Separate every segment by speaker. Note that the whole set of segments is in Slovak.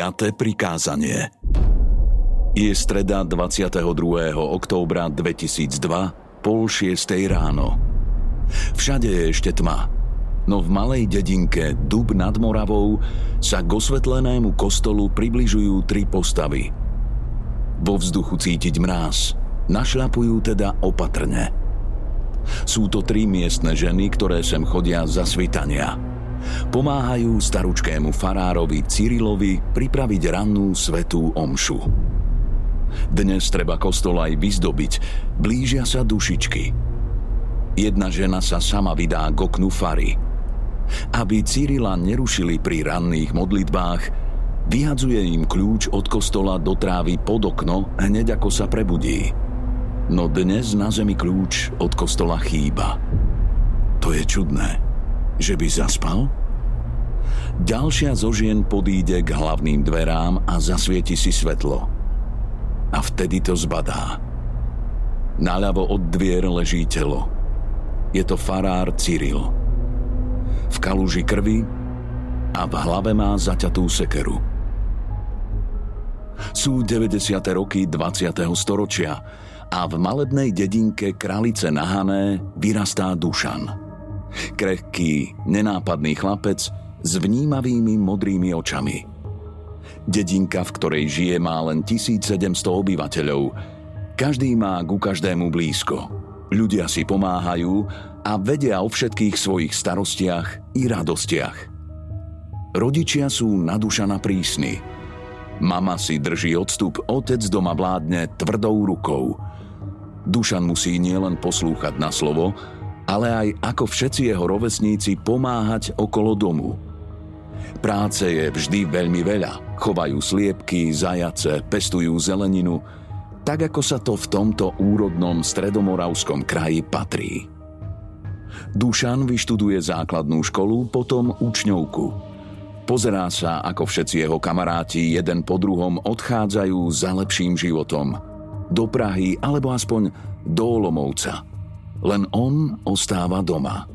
Speaker 1: Piaté prikázanie Je streda 22. októbra 2002, pol šiestej ráno. Všade je ešte tma, no v malej dedinke Dub nad Moravou sa k osvetlenému kostolu približujú tri postavy. Vo vzduchu cítiť mráz, našľapujú teda opatrne. Sú to tri miestne ženy, ktoré sem chodia za svitania – Pomáhajú staručkému farárovi Cyrilovi pripraviť rannú svetú omšu. Dnes treba kostol aj vyzdobiť, blížia sa dušičky. Jedna žena sa sama vydá k oknu fary. Aby Cyrila nerušili pri ranných modlitbách, vyhadzuje im kľúč od kostola do trávy pod okno hneď ako sa prebudí. No dnes na zemi kľúč od kostola chýba. To je čudné že by zaspal? Ďalšia zo žien podíde k hlavným dverám a zasvieti si svetlo. A vtedy to zbadá. Naľavo od dvier leží telo. Je to farár Cyril. V kaluži krvi a v hlave má zaťatú sekeru. Sú 90. roky 20. storočia a v malebnej dedinke Kralice na Hané vyrastá Dušan. Krehký, nenápadný chlapec s vnímavými modrými očami. Dedinka, v ktorej žije, má len 1700 obyvateľov. Každý má ku každému blízko. Ľudia si pomáhajú a vedia o všetkých svojich starostiach i radostiach. Rodičia sú nadušana prísni. Mama si drží odstup, otec doma vládne tvrdou rukou. Dušan musí nielen poslúchať na slovo, ale aj ako všetci jeho rovesníci pomáhať okolo domu. Práce je vždy veľmi veľa. Chovajú sliepky, zajace, pestujú zeleninu, tak ako sa to v tomto úrodnom stredomoravskom kraji patrí. Dušan vyštuduje základnú školu, potom učňovku. Pozerá sa, ako všetci jeho kamaráti jeden po druhom odchádzajú za lepším životom. Do Prahy alebo aspoň do Olomovca – len on ostáva doma.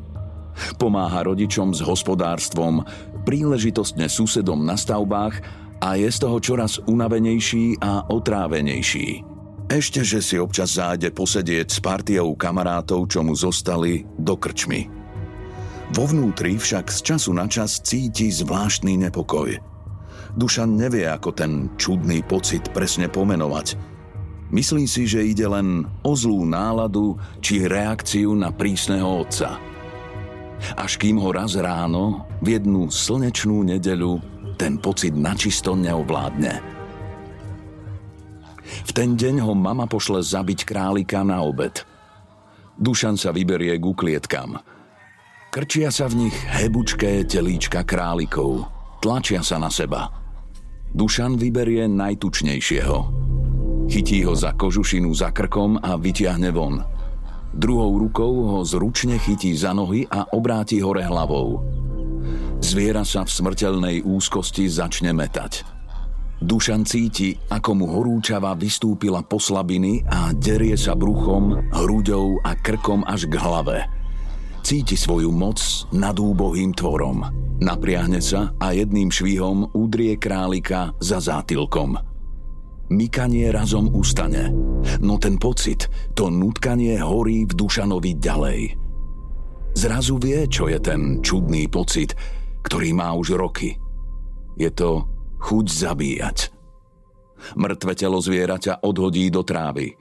Speaker 1: Pomáha rodičom s hospodárstvom, príležitostne susedom na stavbách a je z toho čoraz unavenejší a otrávenejší. Ešte, že si občas zájde posedieť s partiou kamarátov, čo mu zostali, do krčmy. Vo vnútri však z času na čas cíti zvláštny nepokoj. Dušan nevie, ako ten čudný pocit presne pomenovať – Myslí si, že ide len o zlú náladu či reakciu na prísneho otca. Až kým ho raz ráno, v jednu slnečnú nedeľu, ten pocit načisto neovládne. V ten deň ho mama pošle zabiť králika na obed. Dušan sa vyberie k uklietkam. Krčia sa v nich hebučké telíčka králikov. Tlačia sa na seba. Dušan vyberie najtučnejšieho – Chytí ho za kožušinu za krkom a vytiahne von. Druhou rukou ho zručne chytí za nohy a obráti hore hlavou. Zviera sa v smrteľnej úzkosti začne metať. Dušan cíti, ako mu horúčava vystúpila po slabiny a derie sa bruchom, hruďou a krkom až k hlave. Cíti svoju moc nad úbohým tvorom. Napriahne sa a jedným švihom udrie králika za zátilkom. Mykanie razom ustane, no ten pocit, to nutkanie horí v Dušanovi ďalej. Zrazu vie, čo je ten čudný pocit, ktorý má už roky. Je to chuť zabíjať. Mŕtve telo zvieraťa odhodí do trávy.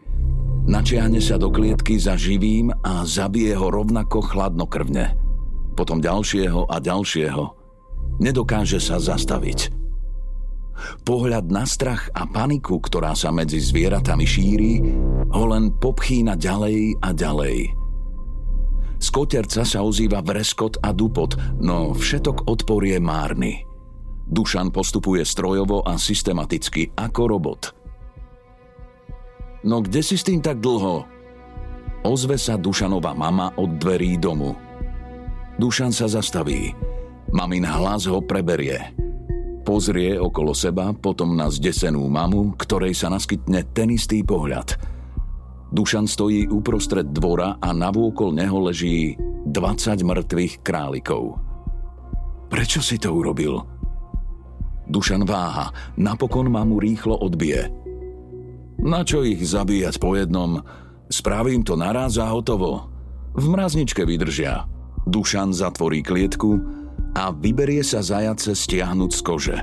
Speaker 1: Načiahne sa do klietky za živým a zabije ho rovnako chladnokrvne. Potom ďalšieho a ďalšieho. Nedokáže sa zastaviť. Pohľad na strach a paniku, ktorá sa medzi zvieratami šíri, ho len popchýna ďalej a ďalej. Z koterca sa ozýva vreskot a dupot, no všetok odpor je márny. Dušan postupuje strojovo a systematicky, ako robot. No kde si s tým tak dlho? Ozve sa Dušanova mama od dverí domu. Dušan sa zastaví. Mamin hlas ho preberie. Pozrie okolo seba, potom na zdesenú mamu, ktorej sa naskytne ten istý pohľad. Dušan stojí uprostred dvora a navôkol neho leží 20 mŕtvych králikov. Prečo si to urobil? Dušan váha, napokon mamu rýchlo odbije. Na čo ich zabíjať po jednom? Spravím to naraz a hotovo. V mrazničke vydržia. Dušan zatvorí klietku, a vyberie sa zajace stiahnuť z kože.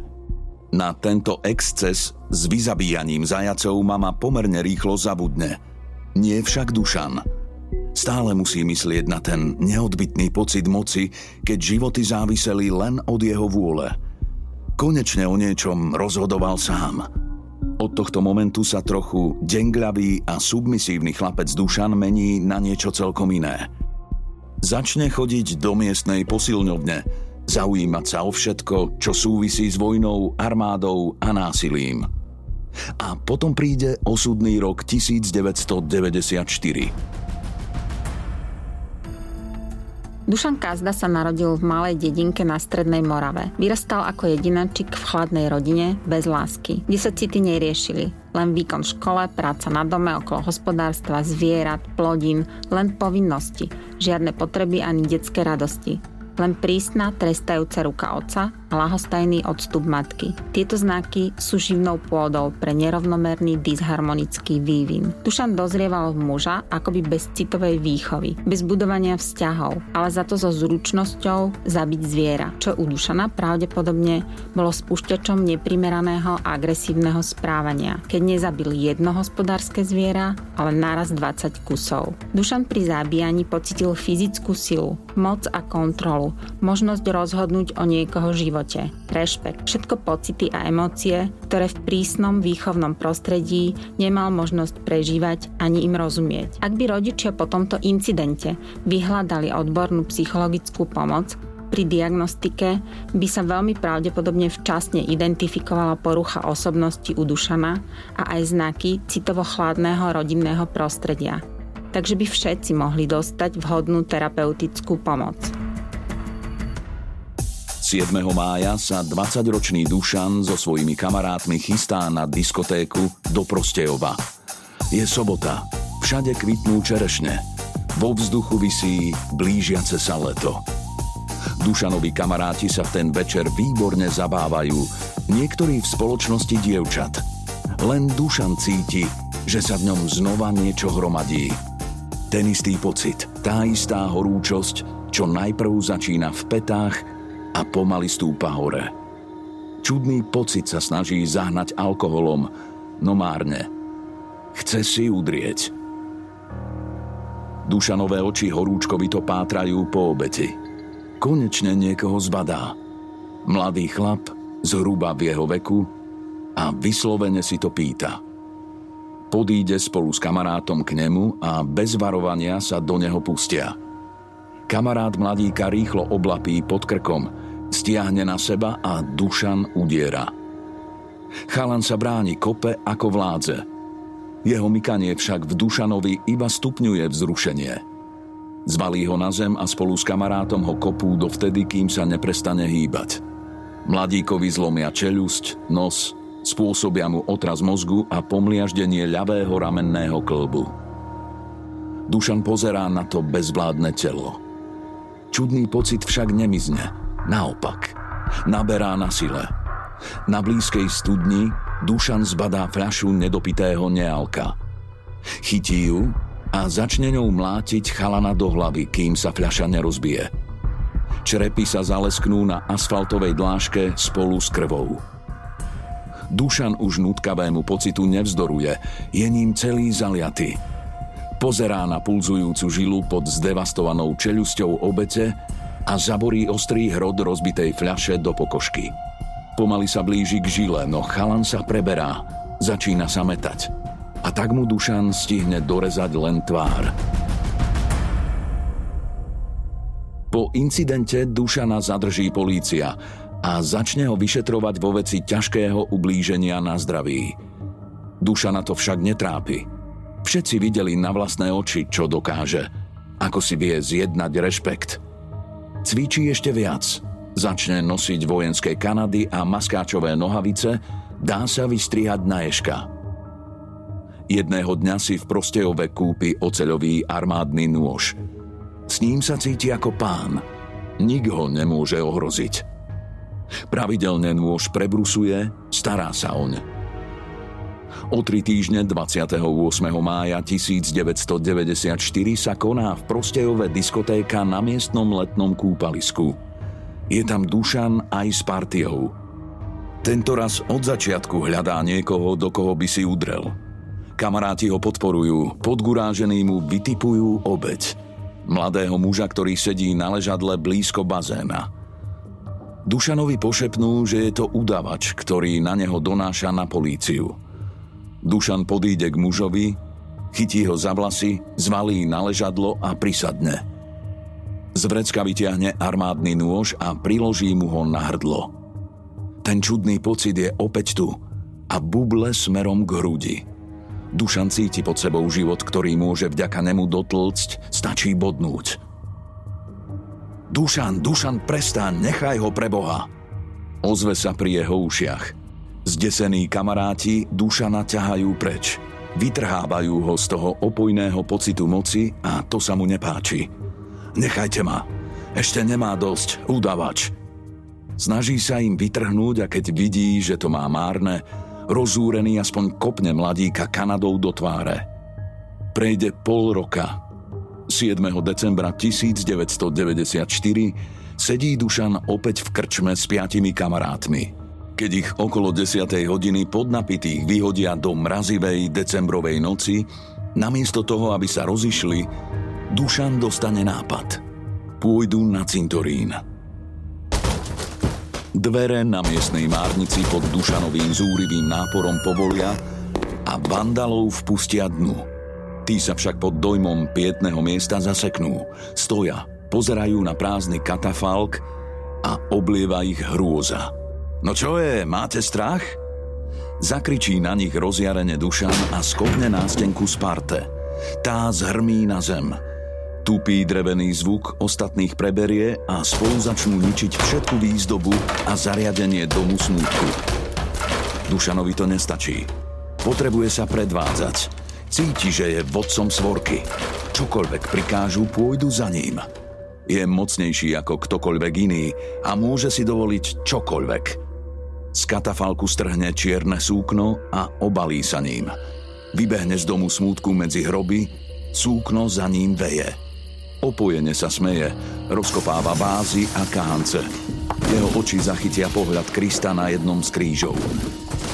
Speaker 1: Na tento exces s vyzabíjaním zajacov mama pomerne rýchlo zabudne. Nie však Dušan. Stále musí myslieť na ten neodbitný pocit moci, keď životy záviseli len od jeho vôle. Konečne o niečom rozhodoval sám. Od tohto momentu sa trochu dengľavý a submisívny chlapec Dušan mení na niečo celkom iné. Začne chodiť do miestnej posilňovne, zaujímať sa o všetko, čo súvisí s vojnou, armádou a násilím. A potom príde osudný rok 1994.
Speaker 2: Dušan Kazda sa narodil v malej dedinke na Strednej Morave. Vyrastal ako jedinačik v chladnej rodine, bez lásky, kde sa city neriešili. Len výkon v škole, práca na dome, okolo hospodárstva, zvierat, plodín, len povinnosti. Žiadne potreby ani detské radosti len prísna trestajúca ruka otca a lahostajný odstup matky. Tieto znaky sú živnou pôdou pre nerovnomerný disharmonický vývin. Dušan dozrieval v muža akoby bez citovej výchovy, bez budovania vzťahov, ale za to so zručnosťou zabiť zviera, čo u Dušana pravdepodobne bolo spúšťačom neprimeraného agresívneho správania, keď nezabil jedno hospodárske zviera, ale naraz 20 kusov. Dušan pri zabíjaní pocitil fyzickú silu, moc a kontrolu, možnosť rozhodnúť o niekoho živote, rešpekt, všetko pocity a emócie, ktoré v prísnom výchovnom prostredí nemal možnosť prežívať ani im rozumieť. Ak by rodičia po tomto incidente vyhľadali odbornú psychologickú pomoc, pri diagnostike by sa veľmi pravdepodobne včasne identifikovala porucha osobnosti u Dušana a aj znaky citovo-chladného rodinného prostredia takže by všetci mohli dostať vhodnú terapeutickú pomoc.
Speaker 1: 7. mája sa 20-ročný Dušan so svojimi kamarátmi chystá na diskotéku do Prostejova. Je sobota, všade kvitnú čerešne. Vo vzduchu visí blížiace sa leto. Dušanovi kamaráti sa v ten večer výborne zabávajú, niektorí v spoločnosti dievčat. Len Dušan cíti, že sa v ňom znova niečo hromadí. Ten istý pocit, tá istá horúčosť, čo najprv začína v petách a pomaly stúpa hore. Čudný pocit sa snaží zahnať alkoholom, no márne. Chce si udrieť. Dušanové oči horúčkovito pátrajú po obeti. Konečne niekoho zbadá. Mladý chlap, zhruba v jeho veku, a vyslovene si to pýta – Podíde spolu s kamarátom k nemu a bez varovania sa do neho pustia. Kamarát mladíka rýchlo oblapí pod krkom, stiahne na seba a Dušan udiera. Chalan sa bráni kope ako vládze. Jeho mykanie však v Dušanovi iba stupňuje vzrušenie. Zvalí ho na zem a spolu s kamarátom ho kopú dovtedy, kým sa neprestane hýbať. Mladíkovi zlomia čelusť, nos Spôsobia mu otraz mozgu a pomliaždenie ľavého ramenného klbu. Dušan pozerá na to bezvládne telo. Čudný pocit však nemizne. Naopak, naberá na sile. Na blízkej studni Dušan zbadá fľašu nedopitého nealka. Chytí ju a začne ňou mlátiť chalana do hlavy, kým sa fľaša nerozbije. Črepy sa zalesknú na asfaltovej dláške spolu s krvou. Dušan už nutkavému pocitu nevzdoruje, je ním celý zaliatý. Pozerá na pulzujúcu žilu pod zdevastovanou čeľusťou obete a zaborí ostrý hrod rozbitej fľaše do pokožky. Pomaly sa blíži k žile, no chalan sa preberá. Začína sa metať. A tak mu Dušan stihne dorezať len tvár. Po incidente Dušana zadrží polícia a začne ho vyšetrovať vo veci ťažkého ublíženia na zdraví. Dušana to však netrápi. Všetci videli na vlastné oči, čo dokáže. Ako si vie zjednať rešpekt. Cvičí ešte viac – Začne nosiť vojenské Kanady a maskáčové nohavice, dá sa vystrihať na ješka. Jedného dňa si v Prostejove kúpi oceľový armádny nôž. S ním sa cíti ako pán. Nik ho nemôže ohroziť. Pravidelne nôž prebrusuje, stará sa oň. O tri týždne 28. mája 1994 sa koná v Prostejove diskotéka na miestnom letnom kúpalisku – je tam Dušan aj s partiou. Tento raz od začiatku hľadá niekoho, do koho by si udrel. Kamaráti ho podporujú, podgurážení mu vytipujú obeď. Mladého muža, ktorý sedí na ležadle blízko bazéna. Dušanovi pošepnú, že je to udavač, ktorý na neho donáša na políciu. Dušan podíde k mužovi, chytí ho za vlasy, zvalí na ležadlo a prisadne – z vrecka vytiahne armádny nôž a priloží mu ho na hrdlo. Ten čudný pocit je opäť tu a buble smerom k hrudi. Dušan cíti pod sebou život, ktorý môže vďaka nemu dotlcť, stačí bodnúť. Dušan, Dušan, prestaň, nechaj ho pre Boha. Ozve sa pri jeho ušiach. Zdesení kamaráti Dušana ťahajú preč. Vytrhávajú ho z toho opojného pocitu moci a to sa mu nepáči. Nechajte ma. Ešte nemá dosť. Udavač. Snaží sa im vytrhnúť a keď vidí, že to má márne, rozúrený aspoň kopne mladíka Kanadou do tváre. Prejde pol roka. 7. decembra 1994 sedí Dušan opäť v krčme s piatimi kamarátmi. Keď ich okolo 10. hodiny podnapitých vyhodia do mrazivej decembrovej noci, namiesto toho, aby sa rozišli, Dušan dostane nápad. Pôjdu na cintorín. Dvere na miestnej márnici pod Dušanovým zúrivým náporom povolia a vandalov vpustia dnu. Tí sa však pod dojmom pietného miesta zaseknú, stoja, pozerajú na prázdny katafalk a oblieva ich hrôza. No čo je, máte strach? Zakričí na nich rozjarene Dušan a skopne nástenku Sparte. Tá zhrmí na zem – Tupý drevený zvuk ostatných preberie a spolu začnú ničiť všetku výzdobu a zariadenie domu smútku. Dušanovi to nestačí. Potrebuje sa predvádzať. Cíti, že je vodcom svorky. Čokoľvek prikážu, pôjdu za ním. Je mocnejší ako ktokoľvek iný a môže si dovoliť čokoľvek. Z katafalku strhne čierne súkno a obalí sa ním. Vybehne z domu smútku medzi hroby, súkno za ním veje. Opojene sa smeje, rozkopáva bázy a kahance. Jeho oči zachytia pohľad Krista na jednom z krížov.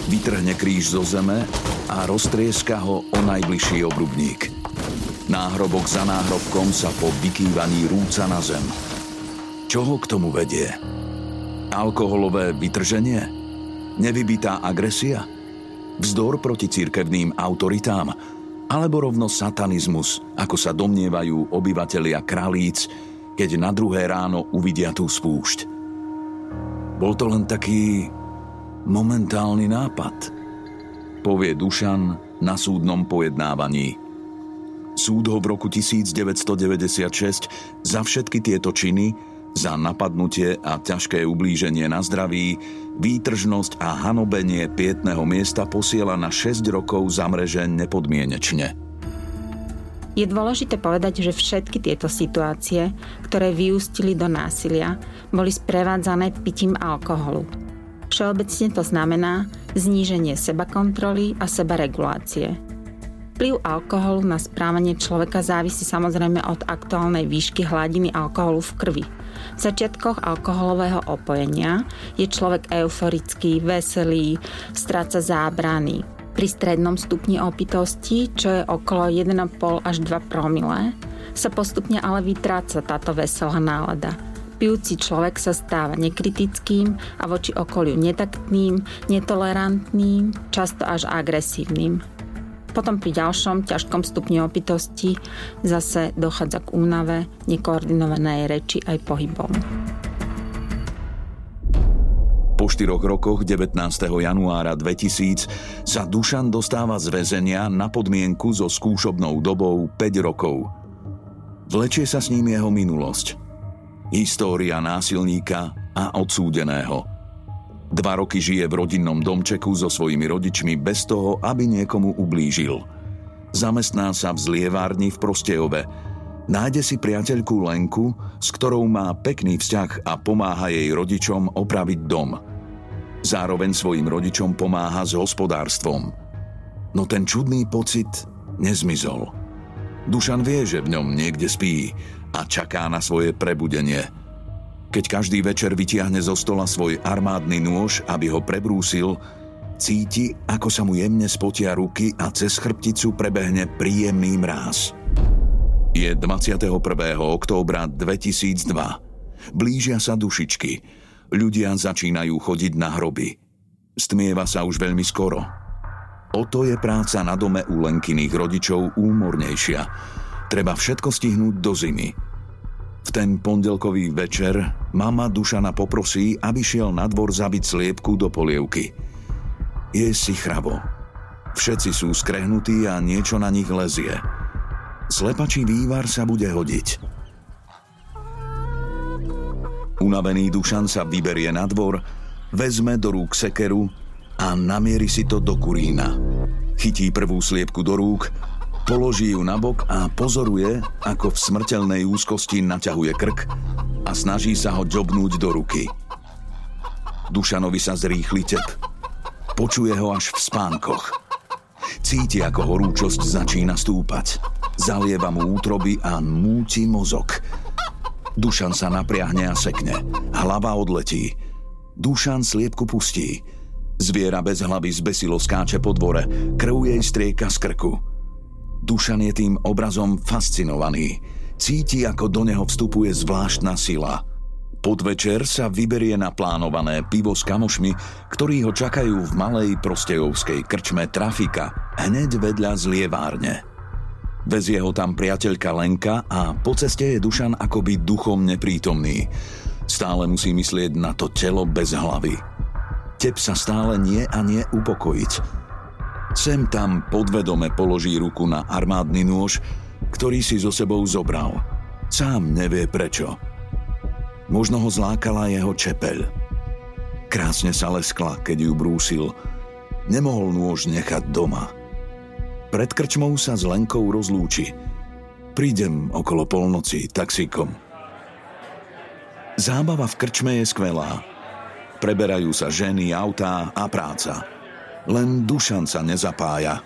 Speaker 1: Vytrhne kríž zo zeme a roztrieska ho o najbližší obrubník. Náhrobok za náhrobkom sa po vykývaní rúca na zem. Čo ho k tomu vedie? Alkoholové vytrženie? Nevybitá agresia? Vzdor proti cirkevným autoritám? alebo rovno satanizmus, ako sa domnievajú obyvatelia kralíc, keď na druhé ráno uvidia tú spúšť. Bol to len taký momentálny nápad, povie Dušan na súdnom pojednávaní. Súd ho v roku 1996 za všetky tieto činy za napadnutie a ťažké ublíženie na zdraví, výtržnosť a hanobenie pietného miesta posiela na 6 rokov za mreže nepodmienečne.
Speaker 2: Je dôležité povedať, že všetky tieto situácie, ktoré vyústili do násilia, boli sprevádzané pitím alkoholu. Všeobecne to znamená zníženie sebakontroly a sebaregulácie. Vplyv alkoholu na správanie človeka závisí samozrejme od aktuálnej výšky hladiny alkoholu v krvi. V začiatkoch alkoholového opojenia je človek euforický, veselý, stráca zábrany. Pri strednom stupni opitosti, čo je okolo 1,5 až 2 promile, sa postupne ale vytráca táto veselá nálada. Pijúci človek sa stáva nekritickým a voči okoliu netaktným, netolerantným, často až agresívnym. Potom pri ďalšom ťažkom stupni opitosti zase dochádza k únave, nekoordinovanej reči aj pohybom.
Speaker 1: Po štyroch rokoch 19. januára 2000 sa Dušan dostáva z väzenia na podmienku so skúšobnou dobou 5 rokov. Vlečie sa s ním jeho minulosť. História násilníka a odsúdeného – Dva roky žije v rodinnom domčeku so svojimi rodičmi bez toho, aby niekomu ublížil. Zamestná sa v zlievárni v Prostejove. Nájde si priateľku Lenku, s ktorou má pekný vzťah a pomáha jej rodičom opraviť dom. Zároveň svojim rodičom pomáha s hospodárstvom. No ten čudný pocit nezmizol. Dušan vie, že v ňom niekde spí a čaká na svoje prebudenie – keď každý večer vytiahne zo stola svoj armádny nôž, aby ho prebrúsil, cíti, ako sa mu jemne spotia ruky a cez chrbticu prebehne príjemný mráz. Je 21. októbra 2002. Blížia sa dušičky. Ľudia začínajú chodiť na hroby. Stmieva sa už veľmi skoro. O to je práca na dome u Lenkyných rodičov úmornejšia. Treba všetko stihnúť do zimy – ten pondelkový večer mama Dušana poprosí, aby šiel na dvor zabiť sliepku do polievky. Je si chravo. Všetci sú skrehnutí a niečo na nich lezie. Slepačí vývar sa bude hodiť. Unavený Dušan sa vyberie na dvor, vezme do rúk sekeru a namieri si to do kurína. Chytí prvú sliepku do rúk Položí ju nabok a pozoruje, ako v smrteľnej úzkosti naťahuje krk a snaží sa ho džobnúť do ruky. Dušanovi sa zrýchli tep. Počuje ho až v spánkoch. Cíti, ako horúčosť začína stúpať. Zalieva mu útroby a múti mozog. Dušan sa napriahne a sekne. Hlava odletí. Dušan sliepku pustí. Zviera bez hlavy zbesilo skáče po dvore. Krv jej strieka z krku. Dušan je tým obrazom fascinovaný. Cíti, ako do neho vstupuje zvláštna sila. Podvečer sa vyberie na plánované pivo s kamošmi, ktorí ho čakajú v malej prostejovskej krčme Trafika, hneď vedľa zlievárne. Vezie ho tam priateľka Lenka a po ceste je Dušan akoby duchom neprítomný. Stále musí myslieť na to telo bez hlavy. Tep sa stále nie a nie upokojiť. Sem tam podvedome položí ruku na armádny nôž, ktorý si so sebou zobral. Sám nevie prečo. Možno ho zlákala jeho čepeľ. Krásne sa leskla, keď ju brúsil. Nemohol nôž nechať doma. Pred krčmou sa s Lenkou rozlúči. Prídem okolo polnoci taxíkom. Zábava v krčme je skvelá. Preberajú sa ženy, autá a práca. Len Dušan sa nezapája.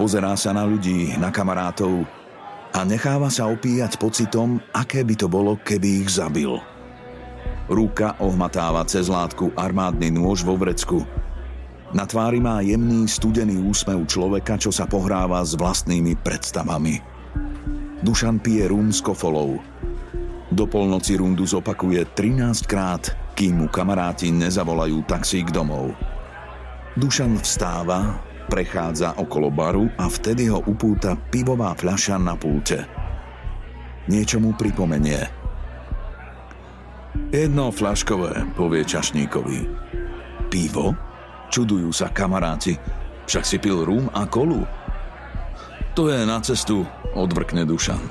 Speaker 1: Pozerá sa na ľudí, na kamarátov a necháva sa opíjať pocitom, aké by to bolo, keby ich zabil. Ruka ohmatáva cez látku armádny nôž vo vrecku. Na tvári má jemný, studený úsmev človeka, čo sa pohráva s vlastnými predstavami. Dušan pije rum s kofolou. Do polnoci rundu zopakuje 13 krát, kým mu kamaráti nezavolajú taxík domov. Dušan vstáva, prechádza okolo baru a vtedy ho upúta pivová fľaša na pulte. Niečo mu pripomenie. Jedno fľaškové, povie čašníkovi. Pivo? Čudujú sa kamaráti. Však si pil rum a kolu. To je na cestu, odvrkne Dušan.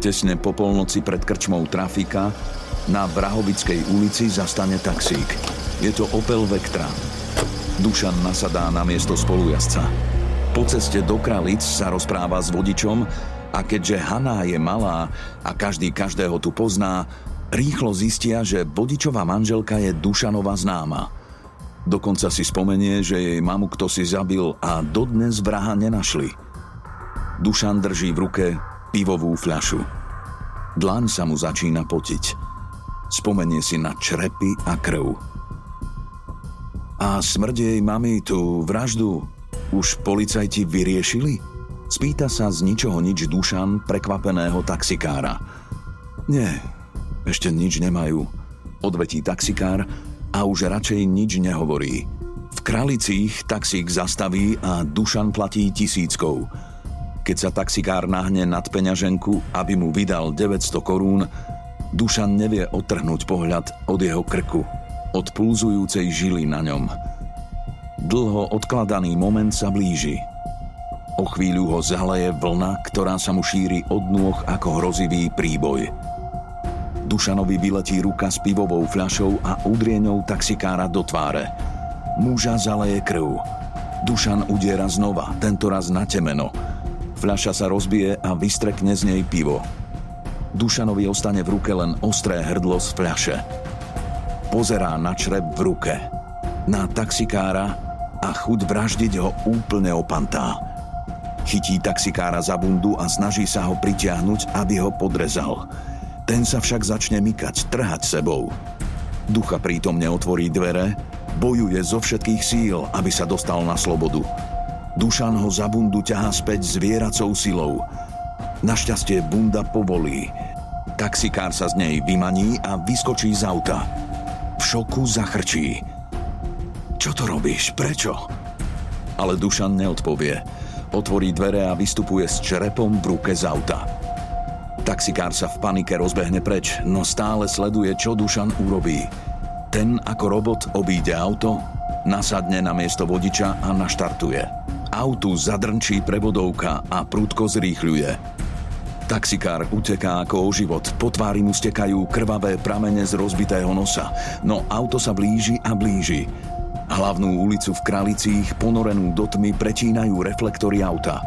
Speaker 1: Tesne po polnoci pred krčmou trafika na Vrahovickej ulici zastane taxík. Je to Opel Vectra. Dušan nasadá na miesto spolujazca. Po ceste do Kralic sa rozpráva s vodičom a keďže Haná je malá a každý každého tu pozná, Rýchlo zistia, že vodičová manželka je Dušanova známa. Dokonca si spomenie, že jej mamu kto si zabil a dodnes vraha nenašli. Dušan drží v ruke pivovú fľašu. Dlaň sa mu začína potiť. Spomenie si na črepy a krv. A smrť jej mamy tú vraždu už policajti vyriešili? Spýta sa z ničoho nič Dušan prekvapeného taxikára. Nie, ešte nič nemajú. Odvetí taxikár a už radšej nič nehovorí. V Kralicích taxík zastaví a Dušan platí tisíckou. Keď sa taxikár nahne nad peňaženku, aby mu vydal 900 korún, Dušan nevie otrhnúť pohľad od jeho krku, od pulzujúcej žily na ňom. Dlho odkladaný moment sa blíži. O chvíľu ho zaleje vlna, ktorá sa mu šíri od nôh ako hrozivý príboj. Dušanovi vyletí ruka s pivovou fľašou a udrieňou taxikára do tváre. Muža zaleje krv. Dušan udiera znova, tento raz na temeno. Fľaša sa rozbije a vystrekne z nej pivo. Dušanovi ostane v ruke len ostré hrdlo z fľaše. Pozerá na črep v ruke. Na taxikára a chuť vraždiť ho úplne opantá. Chytí taxikára za bundu a snaží sa ho pritiahnuť, aby ho podrezal. Ten sa však začne mykať, trhať sebou. Ducha prítomne otvorí dvere, bojuje zo všetkých síl, aby sa dostal na slobodu. Dušan ho za bundu ťahá späť zvieracou silou. Našťastie bunda povolí. Taxikár sa z nej vymaní a vyskočí z auta. Šoku zachrčí. Čo to robíš? Prečo? Ale Dušan neodpovie. Otvorí dvere a vystupuje s čerepom v ruke z auta. Taxikár sa v panike rozbehne preč, no stále sleduje, čo Dušan urobí. Ten ako robot obíde auto, nasadne na miesto vodiča a naštartuje. Autu zadrnčí prevodovka a prúdko zrýchľuje. Taxikár uteká ako o život, po tvári mu stekajú krvavé pramene z rozbitého nosa, no auto sa blíži a blíži. Hlavnú ulicu v Kralicích, ponorenú do tmy, prečínajú reflektory auta –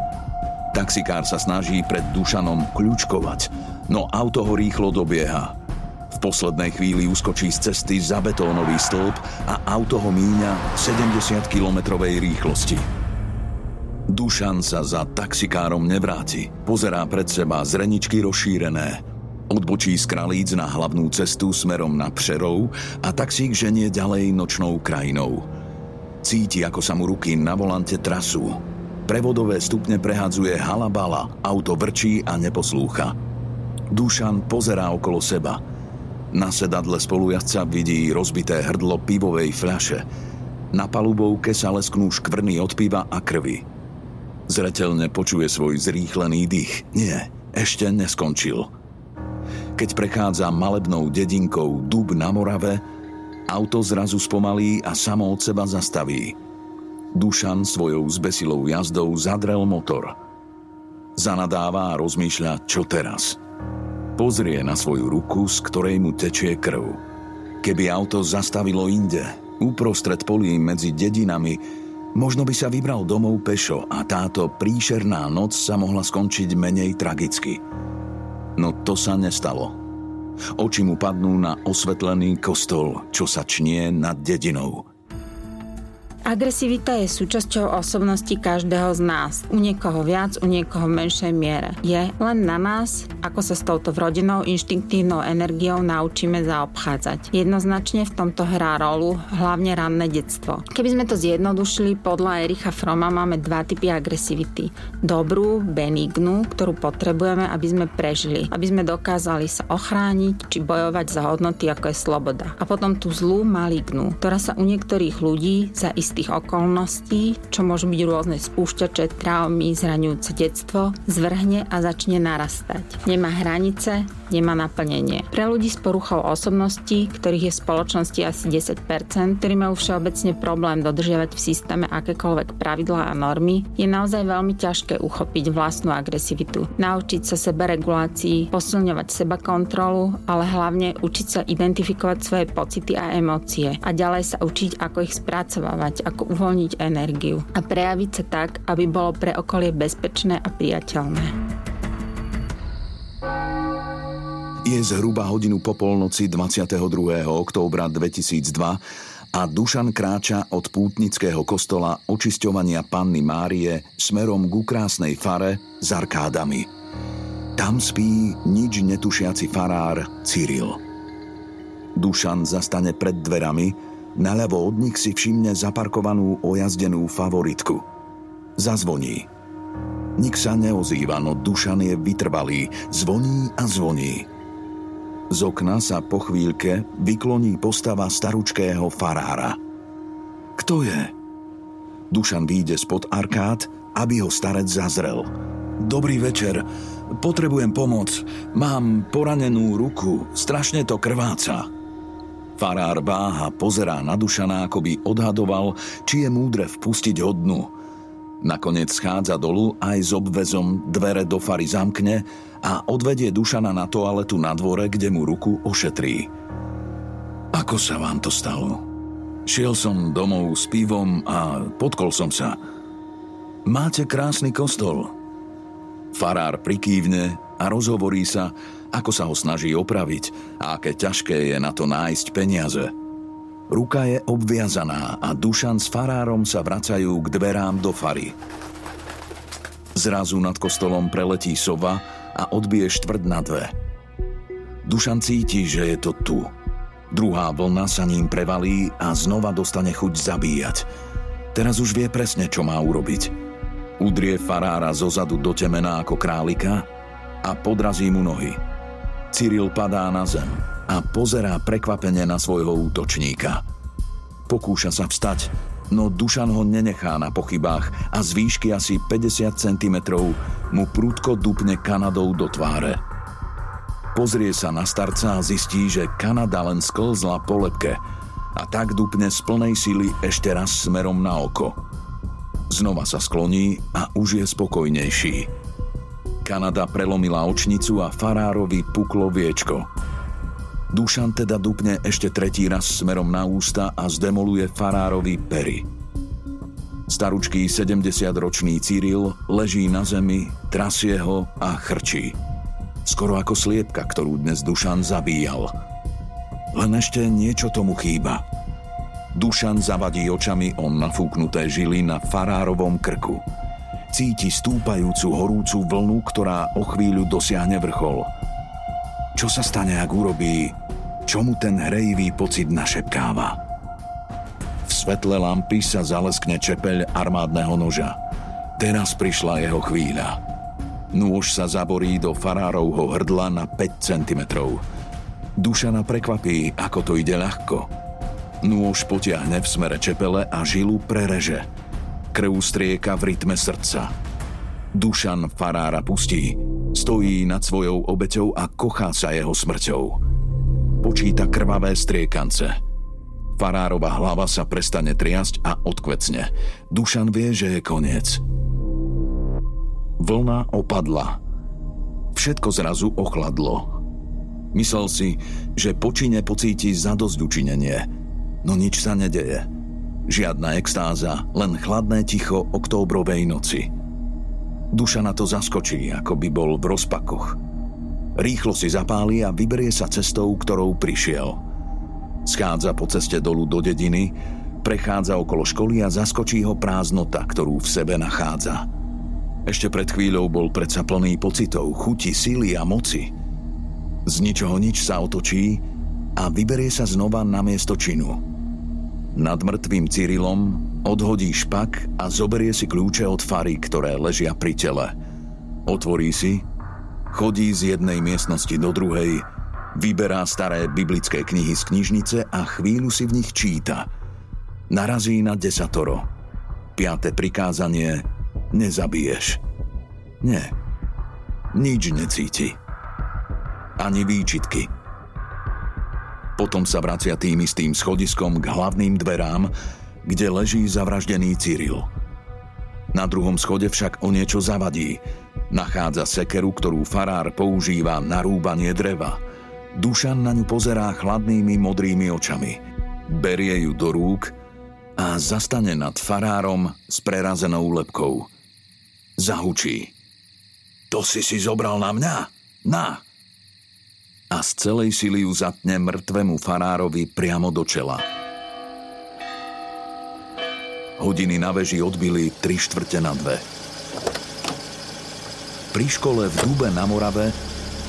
Speaker 1: Taxikár sa snaží pred Dušanom kľúčkovať, no auto ho rýchlo dobieha. V poslednej chvíli uskočí z cesty za betónový stĺp a auto ho míňa 70 km rýchlosti. Dušan sa za taxikárom nevráti. Pozerá pred seba zreničky rozšírené. Odbočí z Kralíc na hlavnú cestu smerom na Přerov a taxík ženie ďalej nočnou krajinou. Cíti, ako sa mu ruky na volante trasú Prevodové stupne prehadzuje halabala, auto vrčí a neposlúcha. Dušan pozerá okolo seba. Na sedadle spolujazca vidí rozbité hrdlo pivovej fľaše. Na palubovke sa lesknú škvrny od piva a krvi. Zretelne počuje svoj zrýchlený dých. Nie, ešte neskončil. Keď prechádza malebnou dedinkou Dub na Morave, auto zrazu spomalí a samo od seba zastaví. Dušan svojou zbesilou jazdou zadrel motor. Zanadáva a rozmýšľa, čo teraz. Pozrie na svoju ruku, z ktorej mu tečie krv. Keby auto zastavilo inde, uprostred polí medzi dedinami, možno by sa vybral domov pešo a táto príšerná noc sa mohla skončiť menej tragicky. No to sa nestalo. Oči mu padnú na osvetlený kostol, čo sa čnie nad dedinou –
Speaker 2: Agresivita je súčasťou osobnosti každého z nás. U niekoho viac, u niekoho v menšej miere. Je len na nás, ako sa s touto vrodenou inštinktívnou energiou naučíme zaobchádzať. Jednoznačne v tomto hrá rolu hlavne ranné detstvo. Keby sme to zjednodušili, podľa Ericha Froma máme dva typy agresivity. Dobrú, benignu, ktorú potrebujeme, aby sme prežili, aby sme dokázali sa ochrániť či bojovať za hodnoty, ako je sloboda. A potom tú zlú, malignu, ktorá sa u niektorých ľudí za istých okolností, čo môžu byť rôzne spúšťače, traumy, zraňujúce detstvo, zvrhne a začne narastať. Nemá hranice, nemá naplnenie. Pre ľudí s poruchou osobností, ktorých je v spoločnosti asi 10%, ktorí majú všeobecne problém dodržiavať v systéme akékoľvek pravidlá a normy, je naozaj veľmi ťažké uchopiť vlastnú agresivitu. Naučiť sa sebaregulácii, posilňovať seba kontrolu, ale hlavne učiť sa identifikovať svoje pocity a emócie a ďalej sa učiť, ako ich spracovávať, ako uvoľniť energiu a prejaviť sa tak, aby bolo pre okolie bezpečné a priateľné.
Speaker 1: Je zhruba hodinu po polnoci 22. októbra 2002 a Dušan kráča od pútnického kostola očisťovania Panny Márie smerom ku krásnej fare s arkádami. Tam spí nič netušiaci farár Cyril. Dušan zastane pred dverami, naľavo od nich si všimne zaparkovanú ojazdenú favoritku. Zazvoní. Nik sa neozýva, no Dušan je vytrvalý, zvoní a zvoní. Z okna sa po chvíľke vykloní postava staručkého farára. Kto je? Dušan vyjde spod arkád, aby ho starec zazrel. Dobrý večer, potrebujem pomoc. Mám poranenú ruku, strašne to krváca. Farár váha, pozerá na Dušana, ako by odhadoval, či je múdre vpustiť ho dnu. Nakoniec schádza dolu aj s obvezom, dvere do fary zamkne a odvedie Dušana na toaletu na dvore, kde mu ruku ošetrí. Ako sa vám to stalo? Šiel som domov s pivom a potkol som sa. Máte krásny kostol. Farár prikývne a rozhovorí sa, ako sa ho snaží opraviť a aké ťažké je na to nájsť peniaze. Ruka je obviazaná a Dušan s farárom sa vracajú k dverám do fary. Zrazu nad kostolom preletí sova a odbije štvrt na dve. Dušan cíti, že je to tu. Druhá vlna sa ním prevalí a znova dostane chuť zabíjať. Teraz už vie presne, čo má urobiť. Udrie farára zozadu do temena ako králika a podrazí mu nohy. Cyril padá na zem a pozerá prekvapene na svojho útočníka. Pokúša sa vstať, no Dušan ho nenechá na pochybách a z výšky asi 50 cm mu prúdko dupne Kanadou do tváre. Pozrie sa na starca a zistí, že Kanada len sklzla po lepke a tak dupne z plnej sily ešte raz smerom na oko. Znova sa skloní a už je spokojnejší. Kanada prelomila očnicu a farárovi puklo viečko – Dušan teda dupne ešte tretí raz smerom na ústa a zdemoluje farárovi pery. Staručký 70-ročný Cyril leží na zemi, trasie ho a chrčí. Skoro ako sliepka, ktorú dnes Dušan zabíjal. Len ešte niečo tomu chýba. Dušan zavadí očami o nafúknuté žily na farárovom krku. Cíti stúpajúcu horúcu vlnu, ktorá o chvíľu dosiahne vrchol – čo sa stane, ak urobí, čo mu ten hrejivý pocit našepkáva? V svetle lampy sa zaleskne čepeľ armádneho noža. Teraz prišla jeho chvíľa. Nôž sa zaborí do farárovho hrdla na 5 cm. Dušana prekvapí, ako to ide ľahko. Nôž potiahne v smere čepele a žilu prereže. Krv strieka v rytme srdca. Dušan farára pustí Stojí nad svojou obeťou a kochá sa jeho smrťou. Počíta krvavé striekance. Farárova hlava sa prestane triasť a odkvecne. Dušan vie, že je koniec. Vlna opadla. Všetko zrazu ochladlo. Myslel si, že počine pocíti zadosť učinenie, no nič sa nedeje. Žiadna extáza, len chladné ticho októbrovej noci – Duša na to zaskočí, ako by bol v rozpakoch. Rýchlo si zapáli a vyberie sa cestou, ktorou prišiel. Schádza po ceste dolu do dediny, prechádza okolo školy a zaskočí ho prázdnota, ktorú v sebe nachádza. Ešte pred chvíľou bol predsa plný pocitov, chuti, síly a moci. Z ničoho nič sa otočí a vyberie sa znova na miesto činu. Nad mŕtvým Cyrilom Odhodí špak a zoberie si kľúče od fary, ktoré ležia pri tele. Otvorí si, chodí z jednej miestnosti do druhej, vyberá staré biblické knihy z knižnice a chvíľu si v nich číta. Narazí na desatoro. Piaté prikázanie nezabiješ. Nie. Nič necíti. Ani výčitky. Potom sa vracia tým istým schodiskom k hlavným dverám, kde leží zavraždený Cyril. Na druhom schode však o niečo zavadí. Nachádza sekeru, ktorú farár používa na rúbanie dreva. Dušan na ňu pozerá chladnými modrými očami. Berie ju do rúk a zastane nad farárom s prerazenou lepkou. Zahučí. To si si zobral na mňa? Na! A z celej sily ju zatne mŕtvemu farárovi priamo do čela. Hodiny na veži odbili tri štvrte na dve. Pri škole v Dube na Morave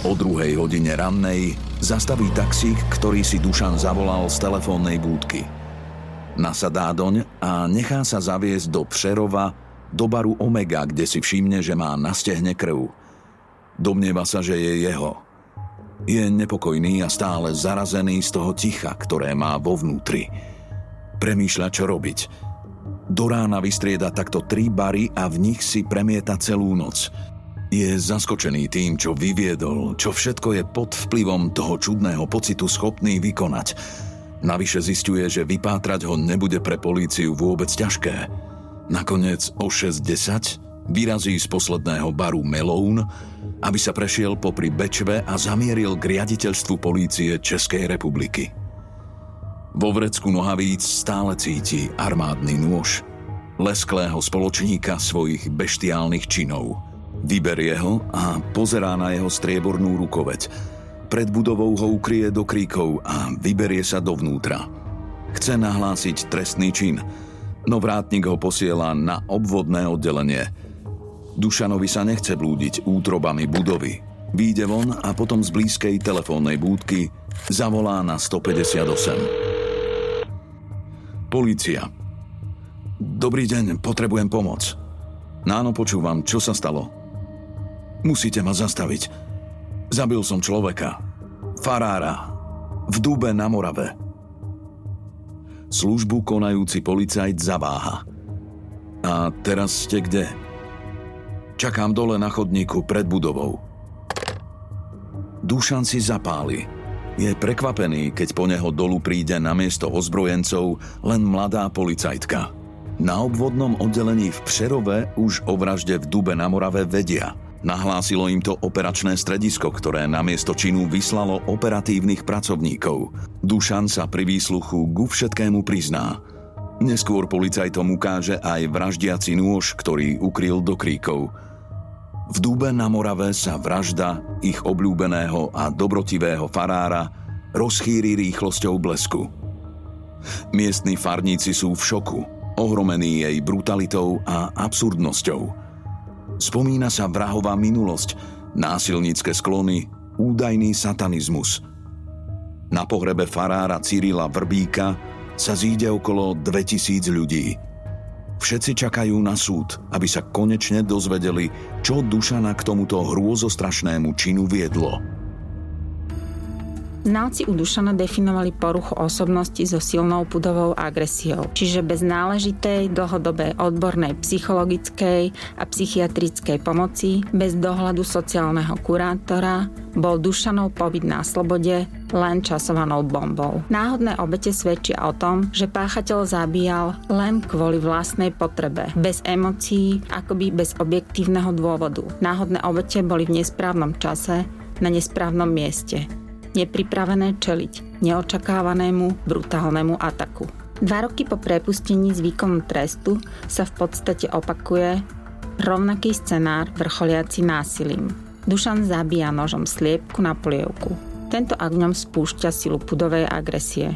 Speaker 1: o druhej hodine rannej zastaví taxík, ktorý si Dušan zavolal z telefónnej búdky. Nasadá doň a nechá sa zaviesť do Přerova, do baru Omega, kde si všimne, že má na stehne krv. Domnieva sa, že je jeho. Je nepokojný a stále zarazený z toho ticha, ktoré má vo vnútri. Premýšľa, čo robiť. Do rána vystrieda takto tri bary a v nich si premieta celú noc. Je zaskočený tým, čo vyviedol, čo všetko je pod vplyvom toho čudného pocitu schopný vykonať. Navyše zistuje, že vypátrať ho nebude pre políciu vôbec ťažké. Nakoniec o 6.10 vyrazí z posledného baru Meloun, aby sa prešiel popri Bečve a zamieril k riaditeľstvu polície Českej republiky. Vo vrecku nohavíc stále cíti armádny nôž, lesklého spoločníka svojich beštiálnych činov. Vyberie ho a pozerá na jeho striebornú rukoveď. Pred budovou ho ukrie do kríkov a vyberie sa dovnútra. Chce nahlásiť trestný čin, no vrátnik ho posiela na obvodné oddelenie – Dušanovi sa nechce blúdiť útrobami budovy. Výjde von a potom z blízkej telefónnej búdky zavolá na 158. Polícia. Dobrý deň, potrebujem pomoc. Náno počúvam, čo sa stalo. Musíte ma zastaviť. Zabil som človeka. Farára. V Dube na Morave. Službu konajúci policajt zaváha. A teraz ste kde? Čakám dole na chodníku pred budovou. Dušan si zapáli. Je prekvapený, keď po neho dolu príde na miesto ozbrojencov len mladá policajtka. Na obvodnom oddelení v Přerove už o vražde v Dube na Morave vedia. Nahlásilo im to operačné stredisko, ktoré na miesto činu vyslalo operatívnych pracovníkov. Dušan sa pri výsluchu ku všetkému prizná. Neskôr policajtom ukáže aj vraždiaci nôž, ktorý ukryl do kríkov – v Dúbe na Morave sa vražda ich obľúbeného a dobrotivého farára rozchýri rýchlosťou blesku. Miestni farníci sú v šoku, ohromení jej brutalitou a absurdnosťou. Spomína sa vrahová minulosť, násilnícke sklony, údajný satanizmus. Na pohrebe farára Cyrila Vrbíka sa zíde okolo 2000 ľudí – Všetci čakajú na súd, aby sa konečne dozvedeli, čo Dušana k tomuto hrôzostrašnému činu viedlo.
Speaker 2: Znalci u Dušana definovali poruchu osobnosti so silnou pudovou agresiou, čiže bez náležitej, dlhodobej odbornej psychologickej a psychiatrickej pomoci, bez dohľadu sociálneho kurátora, bol Dušanov pobyt na slobode len časovanou bombou. Náhodné obete svedčia o tom, že páchateľ zabíjal len kvôli vlastnej potrebe, bez emócií, akoby bez objektívneho dôvodu. Náhodné obete boli v nesprávnom čase, na nesprávnom mieste nepripravené čeliť neočakávanému brutálnemu ataku. Dva roky po prepustení z výkonu trestu sa v podstate opakuje rovnaký scenár vrcholiaci násilím. Dušan zabíja nožom sliepku na polievku. Tento akt ňom spúšťa silu pudovej agresie.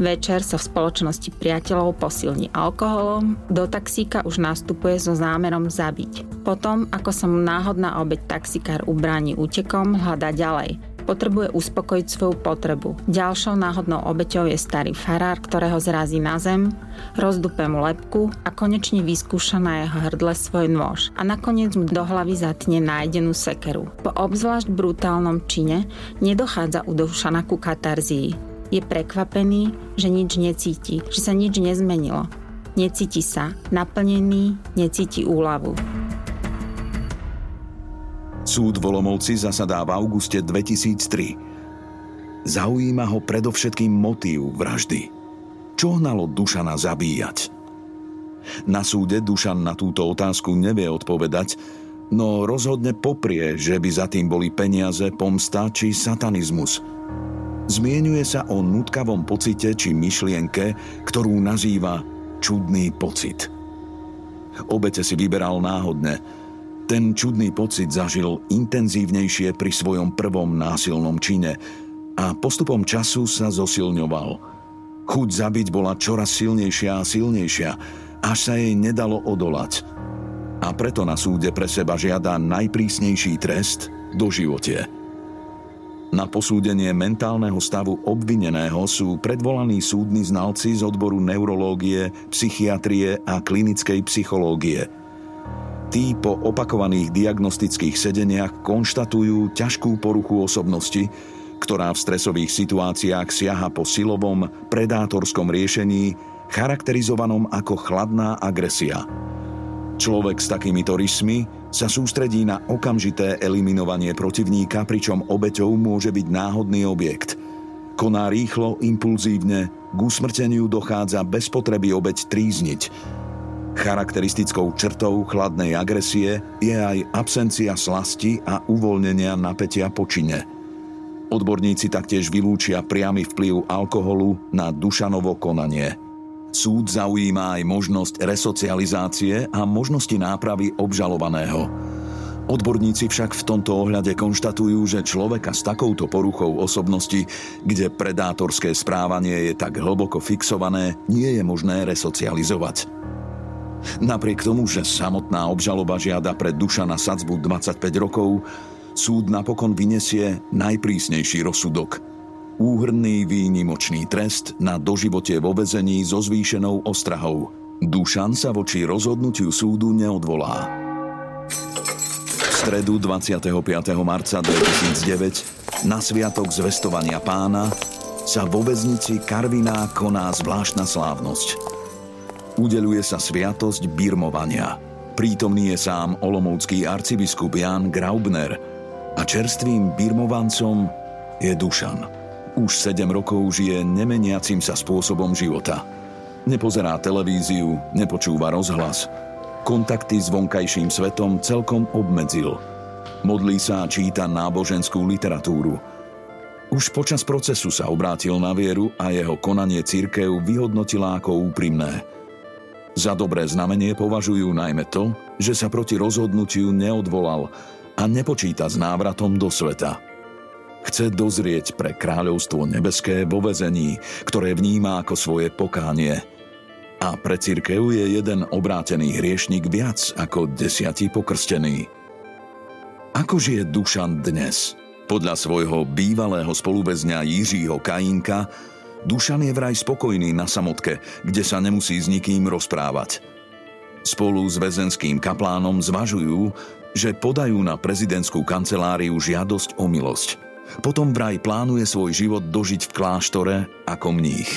Speaker 2: Večer sa v spoločnosti priateľov posilní alkoholom, do taxíka už nastupuje so zámerom zabiť. Potom, ako sa mu náhodná obeď taxikár ubráni útekom, hľada ďalej – Potrebuje uspokojiť svoju potrebu. Ďalšou náhodnou obeťou je starý farár, ktorého zrazí na zem, rozdupe mu lepku a konečne vyskúša na jeho hrdle svoj nôž a nakoniec mu do hlavy zatne nájdenú sekeru. Po obzvlášť brutálnom čine nedochádza u Dušana ku katarzii. Je prekvapený, že nič necíti, že sa nič nezmenilo. Necíti sa naplnený, necíti úľavu.
Speaker 1: Súd Volomovci zasadá v auguste 2003. Zaujíma ho predovšetkým motív vraždy. Čo hnalo Dušana zabíjať? Na súde Dušan na túto otázku nevie odpovedať, no rozhodne poprie, že by za tým boli peniaze, pomsta či satanizmus. Zmienuje sa o nutkavom pocite či myšlienke, ktorú nazýva čudný pocit. Obete si vyberal náhodne – Ten čudný pocit zažil intenzívnejšie pri svojom prvom násilnom čine a postupom času sa zosilňoval. Chuť zabiť bola čoraz silnejšia a silnejšia, až sa jej nedalo odolať. A preto na súde pre seba žiada najprísnejší trest do živote. Na posúdenie mentálneho stavu obvineného sú predvolaní súdni znalci z odboru neurológie, psychiatrie a klinickej psychológie – Tí po opakovaných diagnostických sedeniach konštatujú ťažkú poruchu osobnosti, ktorá v stresových situáciách siaha po silovom, predátorskom riešení, charakterizovanom ako chladná agresia. Človek s takýmito rysmi sa sústredí na okamžité eliminovanie protivníka, pričom obeťou môže byť náhodný objekt. Koná rýchlo, impulzívne, k usmrteniu dochádza bez potreby obeť trízniť – Charakteristickou črtou chladnej agresie je aj absencia slasti a uvoľnenia napätia počine. Odborníci taktiež vylúčia priamy vplyv alkoholu na Dušanovo konanie. Súd zaujíma aj možnosť resocializácie a možnosti nápravy obžalovaného. Odborníci však v tomto ohľade konštatujú, že človeka s takouto poruchou osobnosti, kde predátorské správanie je tak hlboko fixované, nie je možné resocializovať. Napriek tomu, že samotná obžaloba žiada pre Dušana sadzbu 25 rokov, súd napokon vyniesie najprísnejší rozsudok. Úhrný výnimočný trest na doživote vo vezení so zvýšenou ostrahou. Dušan sa voči rozhodnutiu súdu neodvolá. V stredu 25. marca 2009 na sviatok zvestovania pána sa vo väznici Karviná koná zvláštna slávnosť. Udeluje sa sviatosť birmovania. Prítomný je sám olomoucký arcibiskup Jan Graubner a čerstvým birmovancom je Dušan. Už 7 rokov žije nemeniacim sa spôsobom života. Nepozerá televíziu, nepočúva rozhlas. Kontakty s vonkajším svetom celkom obmedzil. Modlí sa a číta náboženskú literatúru. Už počas procesu sa obrátil na vieru a jeho konanie církev vyhodnotila ako úprimné – za dobré znamenie považujú najmä to, že sa proti rozhodnutiu neodvolal a nepočíta s návratom do sveta. Chce dozrieť pre kráľovstvo nebeské vo vezení, ktoré vníma ako svoje pokánie. A pre církev je jeden obrátený hriešnik viac ako desiatí pokrstení. Ako žije Dušan dnes? Podľa svojho bývalého spoluväzňa Jiřího Kajínka Dušan je vraj spokojný na samotke, kde sa nemusí s nikým rozprávať. Spolu s väzenským kaplánom zvažujú, že podajú na prezidentskú kanceláriu žiadosť o milosť. Potom vraj plánuje svoj život dožiť v kláštore ako mních.